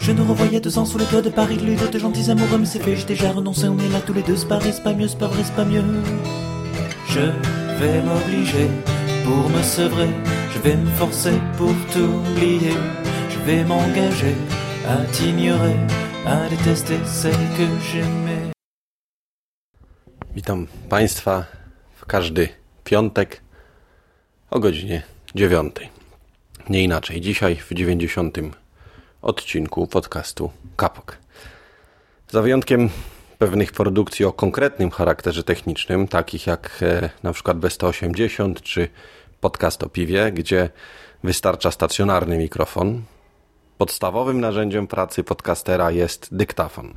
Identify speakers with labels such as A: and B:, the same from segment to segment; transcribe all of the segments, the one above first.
A: Je nous revoyais deux ans sous les toits de Paris, lui de gentils amoureux, mais c'est fait, j'ai déjà renoncé, on est là tous les deux, c'est pas c'est pas mieux, c'est pas vrai, c'est pas mieux. Je vais m'obliger pour me sevrer, je vais me forcer pour t'oublier, je vais m'engager à t'ignorer, à détester celle que j'aimais.
B: Witam Państwa w każdy piątek o godzinie dziewiątej. Nie inaczej. Dzisiaj w 90 odcinku podcastu Kapok. Za wyjątkiem pewnych produkcji o konkretnym charakterze technicznym, takich jak e, na przykład B180 czy podcast o piwie, gdzie wystarcza stacjonarny mikrofon. Podstawowym narzędziem pracy podcastera jest dyktafon.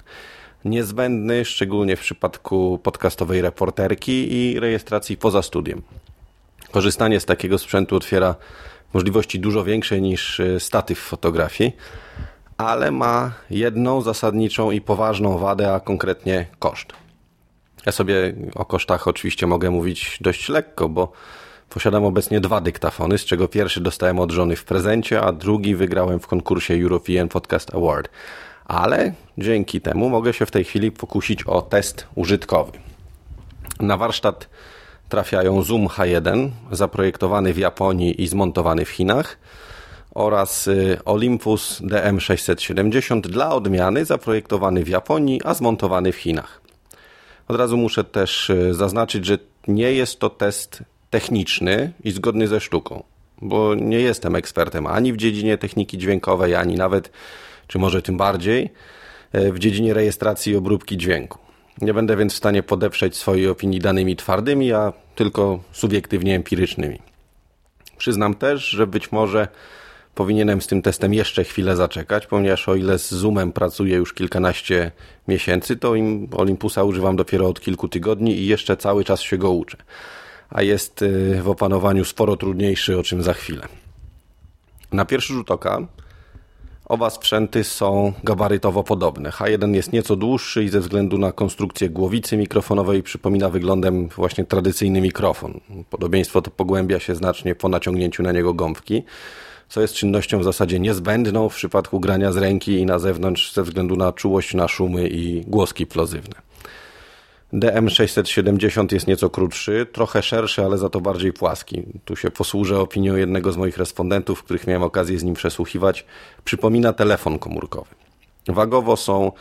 B: Niezbędny szczególnie w przypadku podcastowej reporterki i rejestracji poza studiem. Korzystanie z takiego sprzętu otwiera możliwości dużo większe niż e, statyw fotografii, ale ma jedną zasadniczą i poważną wadę, a konkretnie koszt. Ja sobie o kosztach oczywiście mogę mówić dość lekko, bo posiadam obecnie dwa dyktafony, z czego pierwszy dostałem od żony w prezencie, a drugi wygrałem w konkursie European Podcast Award. Ale dzięki temu mogę się w tej chwili pokusić o test użytkowy. Na warsztat trafiają Zoom H1, zaprojektowany w Japonii i zmontowany w Chinach, oraz y, Olympus DM670 dla odmiany, zaprojektowany w Japonii, a zmontowany w Chinach. Od razu muszę też y, zaznaczyć, że nie jest to test techniczny i zgodny ze sztuką, bo nie jestem ekspertem ani w dziedzinie techniki dźwiękowej, ani nawet, czy może tym bardziej, y, w dziedzinie rejestracji i obróbki dźwięku. Nie będę więc w stanie podeprzeć swojej opinii danymi twardymi, a tylko subiektywnie empirycznymi. Przyznam też, że być może powinienem z tym testem jeszcze chwilę zaczekać, ponieważ o ile z Zoomem pracuję już kilkanaście miesięcy, to im Olympusa używam dopiero od kilku tygodni i jeszcze cały czas się go uczę. A jest y, w opanowaniu sporo trudniejszy, o czym za chwilę. Na pierwszy rzut oka Oba sprzęty są gabarytowo podobne. H1 jest nieco dłuższy i ze względu na konstrukcję głowicy mikrofonowej przypomina wyglądem właśnie tradycyjny mikrofon. Podobieństwo to pogłębia się znacznie po naciągnięciu na niego gąbki, co jest czynnością w zasadzie niezbędną w przypadku grania z ręki i na zewnątrz ze względu na czułość na szumy i głoski plozywne. DM670 jest nieco krótszy, trochę szerszy, ale za to bardziej płaski. Tu się posłużę opinią jednego z moich respondentów, których miałem okazję z nim przesłuchiwać. Przypomina telefon komórkowy. Wagowo są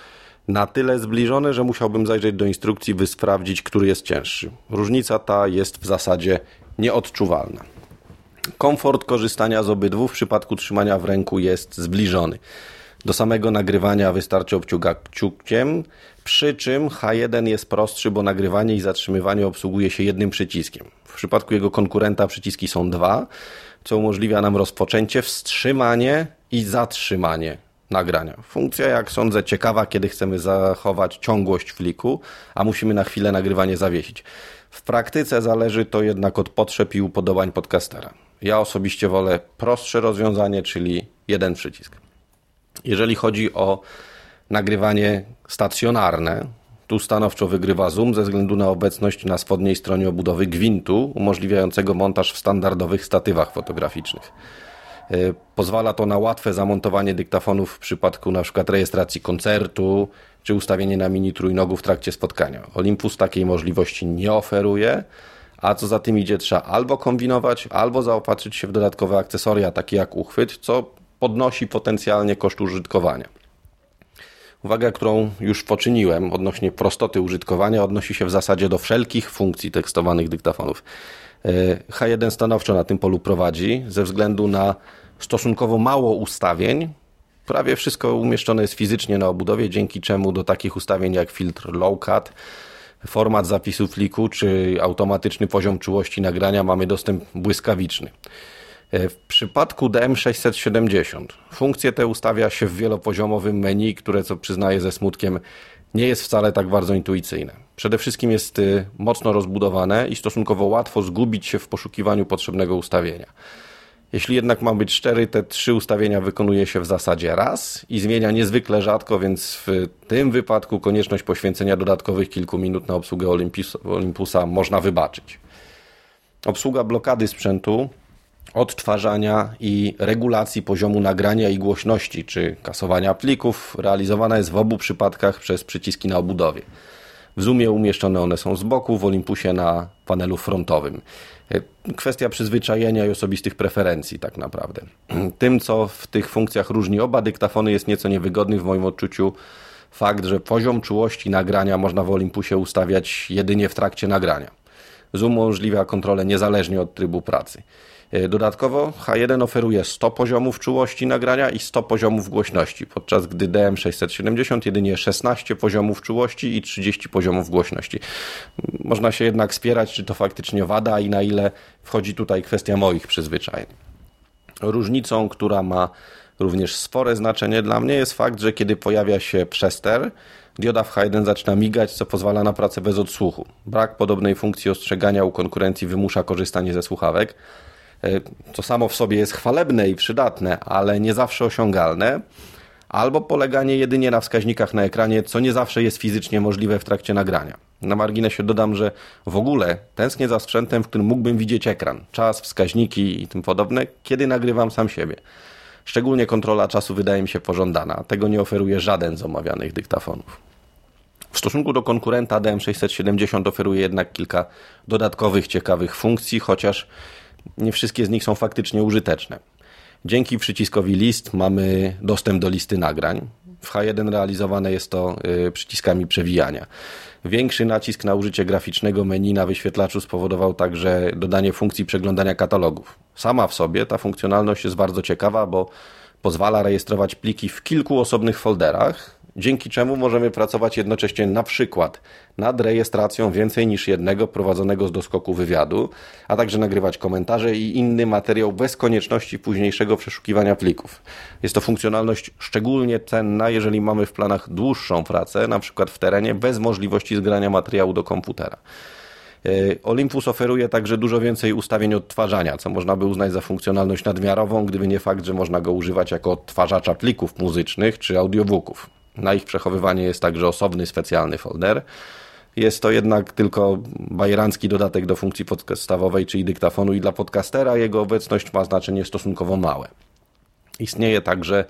B: na tyle zbliżone, że musiałbym zajrzeć do instrukcji, by sprawdzić, który jest cięższy. Różnica ta jest w zasadzie nieodczuwalna. Komfort korzystania z obydwu w przypadku trzymania w ręku jest zbliżony. Do samego nagrywania wystarczy obciuga kciukiem, przy czym H1 jest prostszy, bo nagrywanie i zatrzymywanie obsługuje się jednym przyciskiem. W przypadku jego konkurenta przyciski są dwa, co umożliwia nam rozpoczęcie, wstrzymanie i zatrzymanie nagrania. Funkcja, jak sądzę, ciekawa, kiedy chcemy zachować ciągłość fliku, a musimy na chwilę nagrywanie zawiesić. W praktyce zależy to jednak od potrzeb i upodobań podcastera. Ja osobiście wolę prostsze rozwiązanie, czyli jeden przycisk. Jeżeli chodzi o nagrywanie stacjonarne, tu stanowczo wygrywa Zoom ze względu na obecność na spodniej stronie obudowy gwintu umożliwiającego montaż w standardowych statywach fotograficznych. E, pozwala to na łatwe zamontowanie dyktafonów w przypadku np. rejestracji koncertu czy ustawienie na mini trójnogu w trakcie spotkania. Olympus takiej możliwości nie oferuje, a co za tym idzie trzeba albo kombinować, albo zaopatrzyć się w dodatkowe akcesoria takie jak uchwyt, co podnosi potencjalnie koszt użytkowania. Uwaga, którą już poczyniłem odnośnie prostoty użytkowania, odnosi się w zasadzie do wszelkich funkcji tekstowanych dyktafonów. E, H1 stanowczo na tym polu prowadzi ze względu na stosunkowo mało ustawień. Prawie wszystko umieszczone jest fizycznie na obudowie, dzięki czemu do takich ustawień jak filtr low cut, format zapisu fliku czy automatyczny poziom czułości nagrania mamy dostęp błyskawiczny. E, w przypadku DM670 funkcje te ustawia się w wielopoziomowym menu, które, co przyznaję ze smutkiem, nie jest wcale tak bardzo intuicyjne. Przede wszystkim jest y, mocno rozbudowane i stosunkowo łatwo zgubić się w poszukiwaniu potrzebnego ustawienia. Jeśli jednak mam być szczery, te trzy ustawienia wykonuje się w zasadzie raz i zmienia niezwykle rzadko, więc w tym wypadku konieczność poświęcenia dodatkowych kilku minut na obsługę Olympusa można wybaczyć. Obsługa blokady sprzętu odtwarzania i regulacji poziomu nagrania i głośności, czy kasowania plików realizowana jest w obu przypadkach przez przyciski na obudowie. W Zoomie umieszczone one są z boku, w Olympusie na panelu frontowym. Kwestia przyzwyczajenia i osobistych preferencji, tak naprawdę. Tym, co w tych funkcjach różni oba dyktafony, jest nieco niewygodny w moim odczuciu fakt, że poziom czułości nagrania można w Olympusie ustawiać jedynie w trakcie nagrania. Zoom umożliwia kontrolę niezależnie od trybu pracy. E, dodatkowo H1 oferuje 100 poziomów czułości nagrania i 100 poziomów głośności, podczas gdy DM670 jedynie 16 poziomów czułości i 30 poziomów głośności. Można się jednak spierać, czy to faktycznie wada i na ile wchodzi tutaj kwestia moich przyzwyczajeń. Różnicą, która ma również spore znaczenie dla mnie jest fakt, że kiedy pojawia się przester, dioda w H1 zaczyna migać, co pozwala na pracę bez odsłuchu. Brak podobnej funkcji ostrzegania u konkurencji wymusza korzystanie ze słuchawek co samo w sobie jest chwalebne i przydatne, ale nie zawsze osiągalne, albo poleganie jedynie na wskaźnikach na ekranie, co nie zawsze jest fizycznie możliwe w trakcie nagrania. Na marginesie dodam, że w ogóle tęsknię za sprzętem, w którym mógłbym widzieć ekran, czas, wskaźniki i tym podobne, kiedy nagrywam sam siebie. Szczególnie kontrola czasu wydaje mi się pożądana. Tego nie oferuje żaden z omawianych dyktafonów. W stosunku do konkurenta DM670 oferuje jednak kilka dodatkowych, ciekawych funkcji, chociaż nie wszystkie z nich są faktycznie użyteczne. Dzięki przyciskowi list mamy dostęp do listy nagrań. W H1 realizowane jest to y, przyciskami przewijania. Większy nacisk na użycie graficznego menu na wyświetlaczu spowodował także dodanie funkcji przeglądania katalogów. Sama w sobie ta funkcjonalność jest bardzo ciekawa, bo pozwala rejestrować pliki w kilku osobnych folderach, dzięki czemu możemy pracować jednocześnie na przykład nad rejestracją więcej niż jednego prowadzonego z doskoku wywiadu, a także nagrywać komentarze i inny materiał bez konieczności późniejszego przeszukiwania plików. Jest to funkcjonalność szczególnie cenna, jeżeli mamy w planach dłuższą pracę, na przykład w terenie, bez możliwości zgrania materiału do komputera. E, Olympus oferuje także dużo więcej ustawień odtwarzania, co można by uznać za funkcjonalność nadmiarową, gdyby nie fakt, że można go używać jako odtwarzacza plików muzycznych czy audiobooków. Na ich przechowywanie jest także osobny specjalny folder. Jest to jednak tylko bajerancki dodatek do funkcji podcastowej, czyli dyktafonu i dla podcastera jego obecność ma znaczenie stosunkowo małe. Istnieje także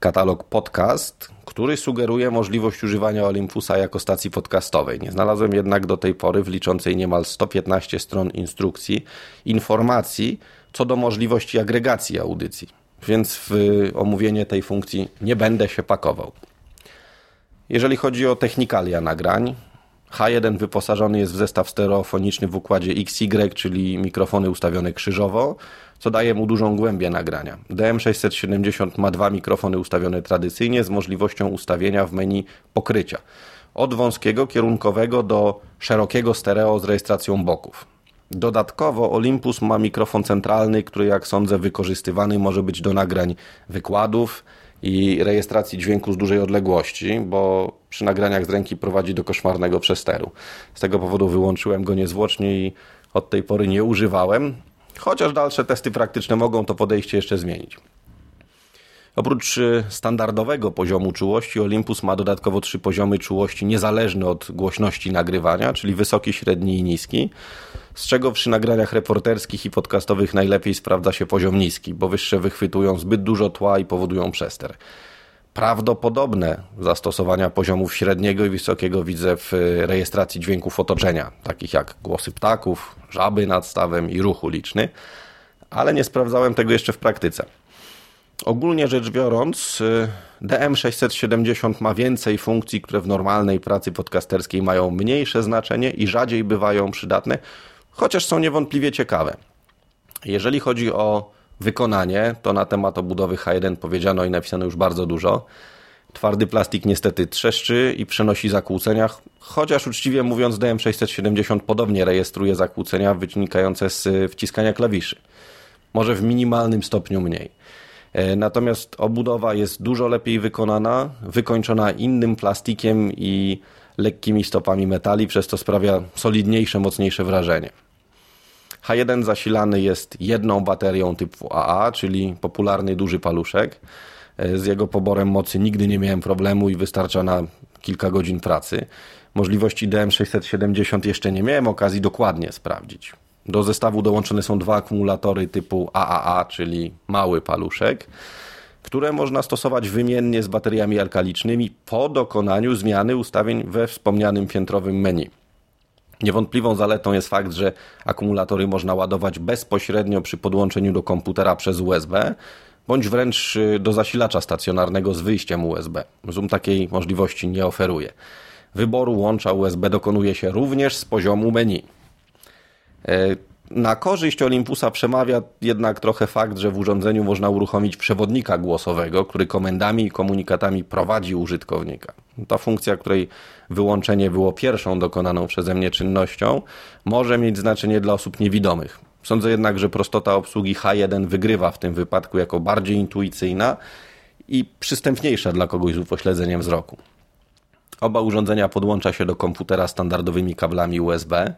B: katalog podcast, który sugeruje możliwość używania Olympusa jako stacji podcastowej. Nie znalazłem jednak do tej pory w liczącej niemal 115 stron instrukcji informacji co do możliwości agregacji audycji, więc w omówienie tej funkcji nie będę się pakował. Jeżeli chodzi o technikalia nagrań, H1 wyposażony jest w zestaw stereofoniczny w układzie XY, czyli mikrofony ustawione krzyżowo, co daje mu dużą głębię nagrania. DM670 ma dwa mikrofony ustawione tradycyjnie z możliwością ustawienia w menu pokrycia. Od wąskiego kierunkowego do szerokiego stereo z rejestracją boków. Dodatkowo Olympus ma mikrofon centralny, który jak sądzę wykorzystywany może być do nagrań wykładów, i rejestracji dźwięku z dużej odległości, bo przy nagraniach z ręki prowadzi do koszmarnego przesteru. Z tego powodu wyłączyłem go niezwłocznie i od tej pory nie używałem, chociaż dalsze testy praktyczne mogą to podejście jeszcze zmienić. Oprócz y, standardowego poziomu czułości, Olympus ma dodatkowo trzy poziomy czułości niezależne od głośności nagrywania, czyli wysoki, średni i niski, z czego przy nagraniach reporterskich i podcastowych najlepiej sprawdza się poziom niski, bo wyższe wychwytują zbyt dużo tła i powodują przester. Prawdopodobne zastosowania poziomów średniego i wysokiego widzę w y, rejestracji dźwięków otoczenia, takich jak głosy ptaków, żaby nad stawem i ruch uliczny, ale nie sprawdzałem tego jeszcze w praktyce. Ogólnie rzecz biorąc, y, DM670 ma więcej funkcji, które w normalnej pracy podcasterskiej mają mniejsze znaczenie i rzadziej bywają przydatne, chociaż są niewątpliwie ciekawe. Jeżeli chodzi o wykonanie, to na temat obudowy H1 powiedziano i napisano już bardzo dużo. Twardy plastik niestety trzeszczy i przenosi zakłócenia, chociaż uczciwie mówiąc DM670 podobnie rejestruje zakłócenia wynikające z wciskania klawiszy. Może w minimalnym stopniu mniej. E, natomiast obudowa jest dużo lepiej wykonana, wykończona innym plastikiem i lekkimi stopami metali, przez to sprawia solidniejsze, mocniejsze wrażenie. H1 zasilany jest jedną baterią typu AA, czyli popularny duży paluszek. E, z jego poborem mocy nigdy nie miałem problemu i wystarcza na kilka godzin pracy. Możliwości DM670 jeszcze nie miałem okazji dokładnie sprawdzić. Do zestawu dołączone są dwa akumulatory typu AAA, czyli mały paluszek, które można stosować wymiennie z bateriami alkalicznymi po dokonaniu zmiany ustawień we wspomnianym piętrowym menu. Niewątpliwą zaletą jest fakt, że akumulatory można ładować bezpośrednio przy podłączeniu do komputera przez USB, bądź wręcz y, do zasilacza stacjonarnego z wyjściem USB. Zoom takiej możliwości nie oferuje. Wyboru łącza USB dokonuje się również z poziomu menu. E, na korzyść Olympusa przemawia jednak trochę fakt, że w urządzeniu można uruchomić przewodnika głosowego, który komendami i komunikatami prowadzi użytkownika. Ta funkcja, której wyłączenie było pierwszą dokonaną przeze mnie czynnością, może mieć znaczenie dla osób niewidomych. Sądzę jednak, że prostota obsługi H1 wygrywa w tym wypadku jako bardziej intuicyjna i przystępniejsza dla kogoś z upośledzeniem wzroku. Oba urządzenia podłącza się do komputera standardowymi kablami USB.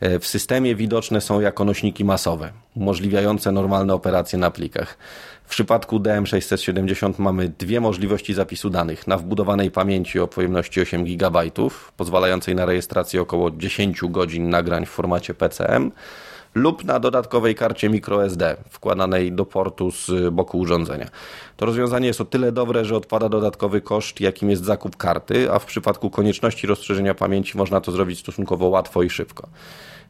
B: W systemie widoczne są jako nośniki masowe, umożliwiające normalne operacje na plikach. W przypadku DM670 mamy dwie możliwości zapisu danych na wbudowanej pamięci o pojemności 8 GB, pozwalającej na rejestrację około 10 godzin nagrań w formacie PCM lub na dodatkowej karcie microSD wkładanej do portu z boku urządzenia. To rozwiązanie jest o tyle dobre, że odpada dodatkowy koszt, jakim jest zakup karty, a w przypadku konieczności rozszerzenia pamięci można to zrobić stosunkowo łatwo i szybko.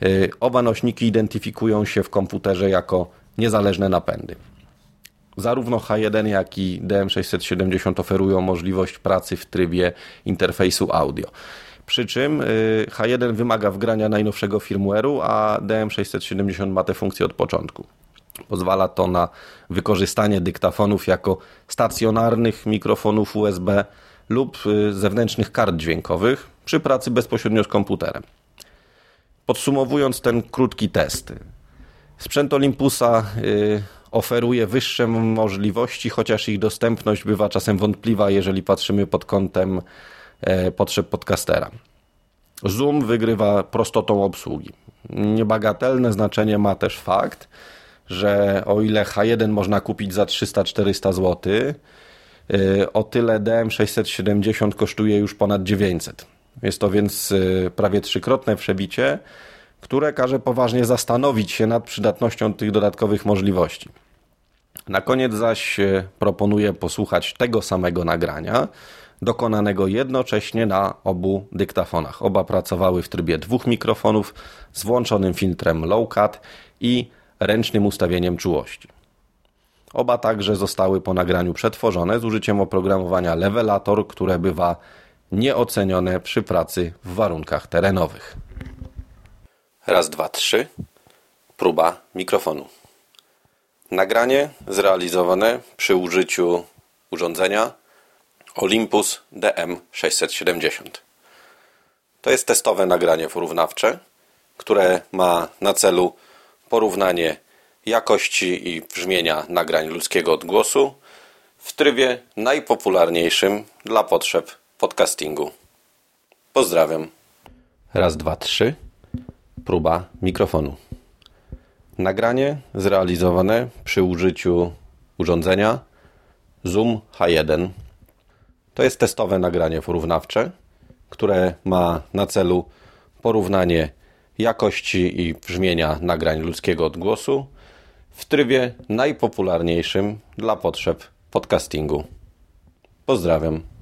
B: Y, oba nośniki identyfikują się w komputerze jako niezależne napędy. Zarówno H1, jak i DM670 oferują możliwość pracy w trybie interfejsu audio. Przy czym y, H1 wymaga wgrania najnowszego firmware'u, a DM670 ma tę funkcję od początku. Pozwala to na wykorzystanie dyktafonów jako stacjonarnych mikrofonów USB lub y, zewnętrznych kart dźwiękowych przy pracy bezpośrednio z komputerem. Podsumowując ten krótki test, sprzęt Olympusa y, oferuje wyższe możliwości, chociaż ich dostępność bywa czasem wątpliwa, jeżeli patrzymy pod kątem potrzeb podcastera. Zoom wygrywa prostotą obsługi. Niebagatelne znaczenie ma też fakt, że o ile H1 można kupić za 300-400 zł, e, o tyle DM670 kosztuje już ponad 900. Jest to więc e, prawie trzykrotne przebicie, które każe poważnie zastanowić się nad przydatnością tych dodatkowych możliwości. Na koniec zaś e, proponuję posłuchać tego samego nagrania, dokonanego jednocześnie na obu dyktafonach. Oba pracowały w trybie dwóch mikrofonów z włączonym filtrem low cut i ręcznym ustawieniem czułości. Oba także zostały po nagraniu przetworzone z użyciem oprogramowania Levelator, które bywa nieocenione przy pracy w warunkach terenowych. Raz, dwa, trzy. Próba mikrofonu. Nagranie zrealizowane przy użyciu urządzenia Olympus DM670. To jest testowe nagranie porównawcze, które ma na celu porównanie jakości i brzmienia nagrań ludzkiego odgłosu w trybie najpopularniejszym dla potrzeb podcastingu. Pozdrawiam. Raz, dwa, trzy. Próba mikrofonu. Nagranie zrealizowane przy użyciu urządzenia Zoom H1. To jest testowe nagranie porównawcze, które ma na celu porównanie jakości i brzmienia nagrań ludzkiego odgłosu w trybie najpopularniejszym dla potrzeb podcastingu. Pozdrawiam.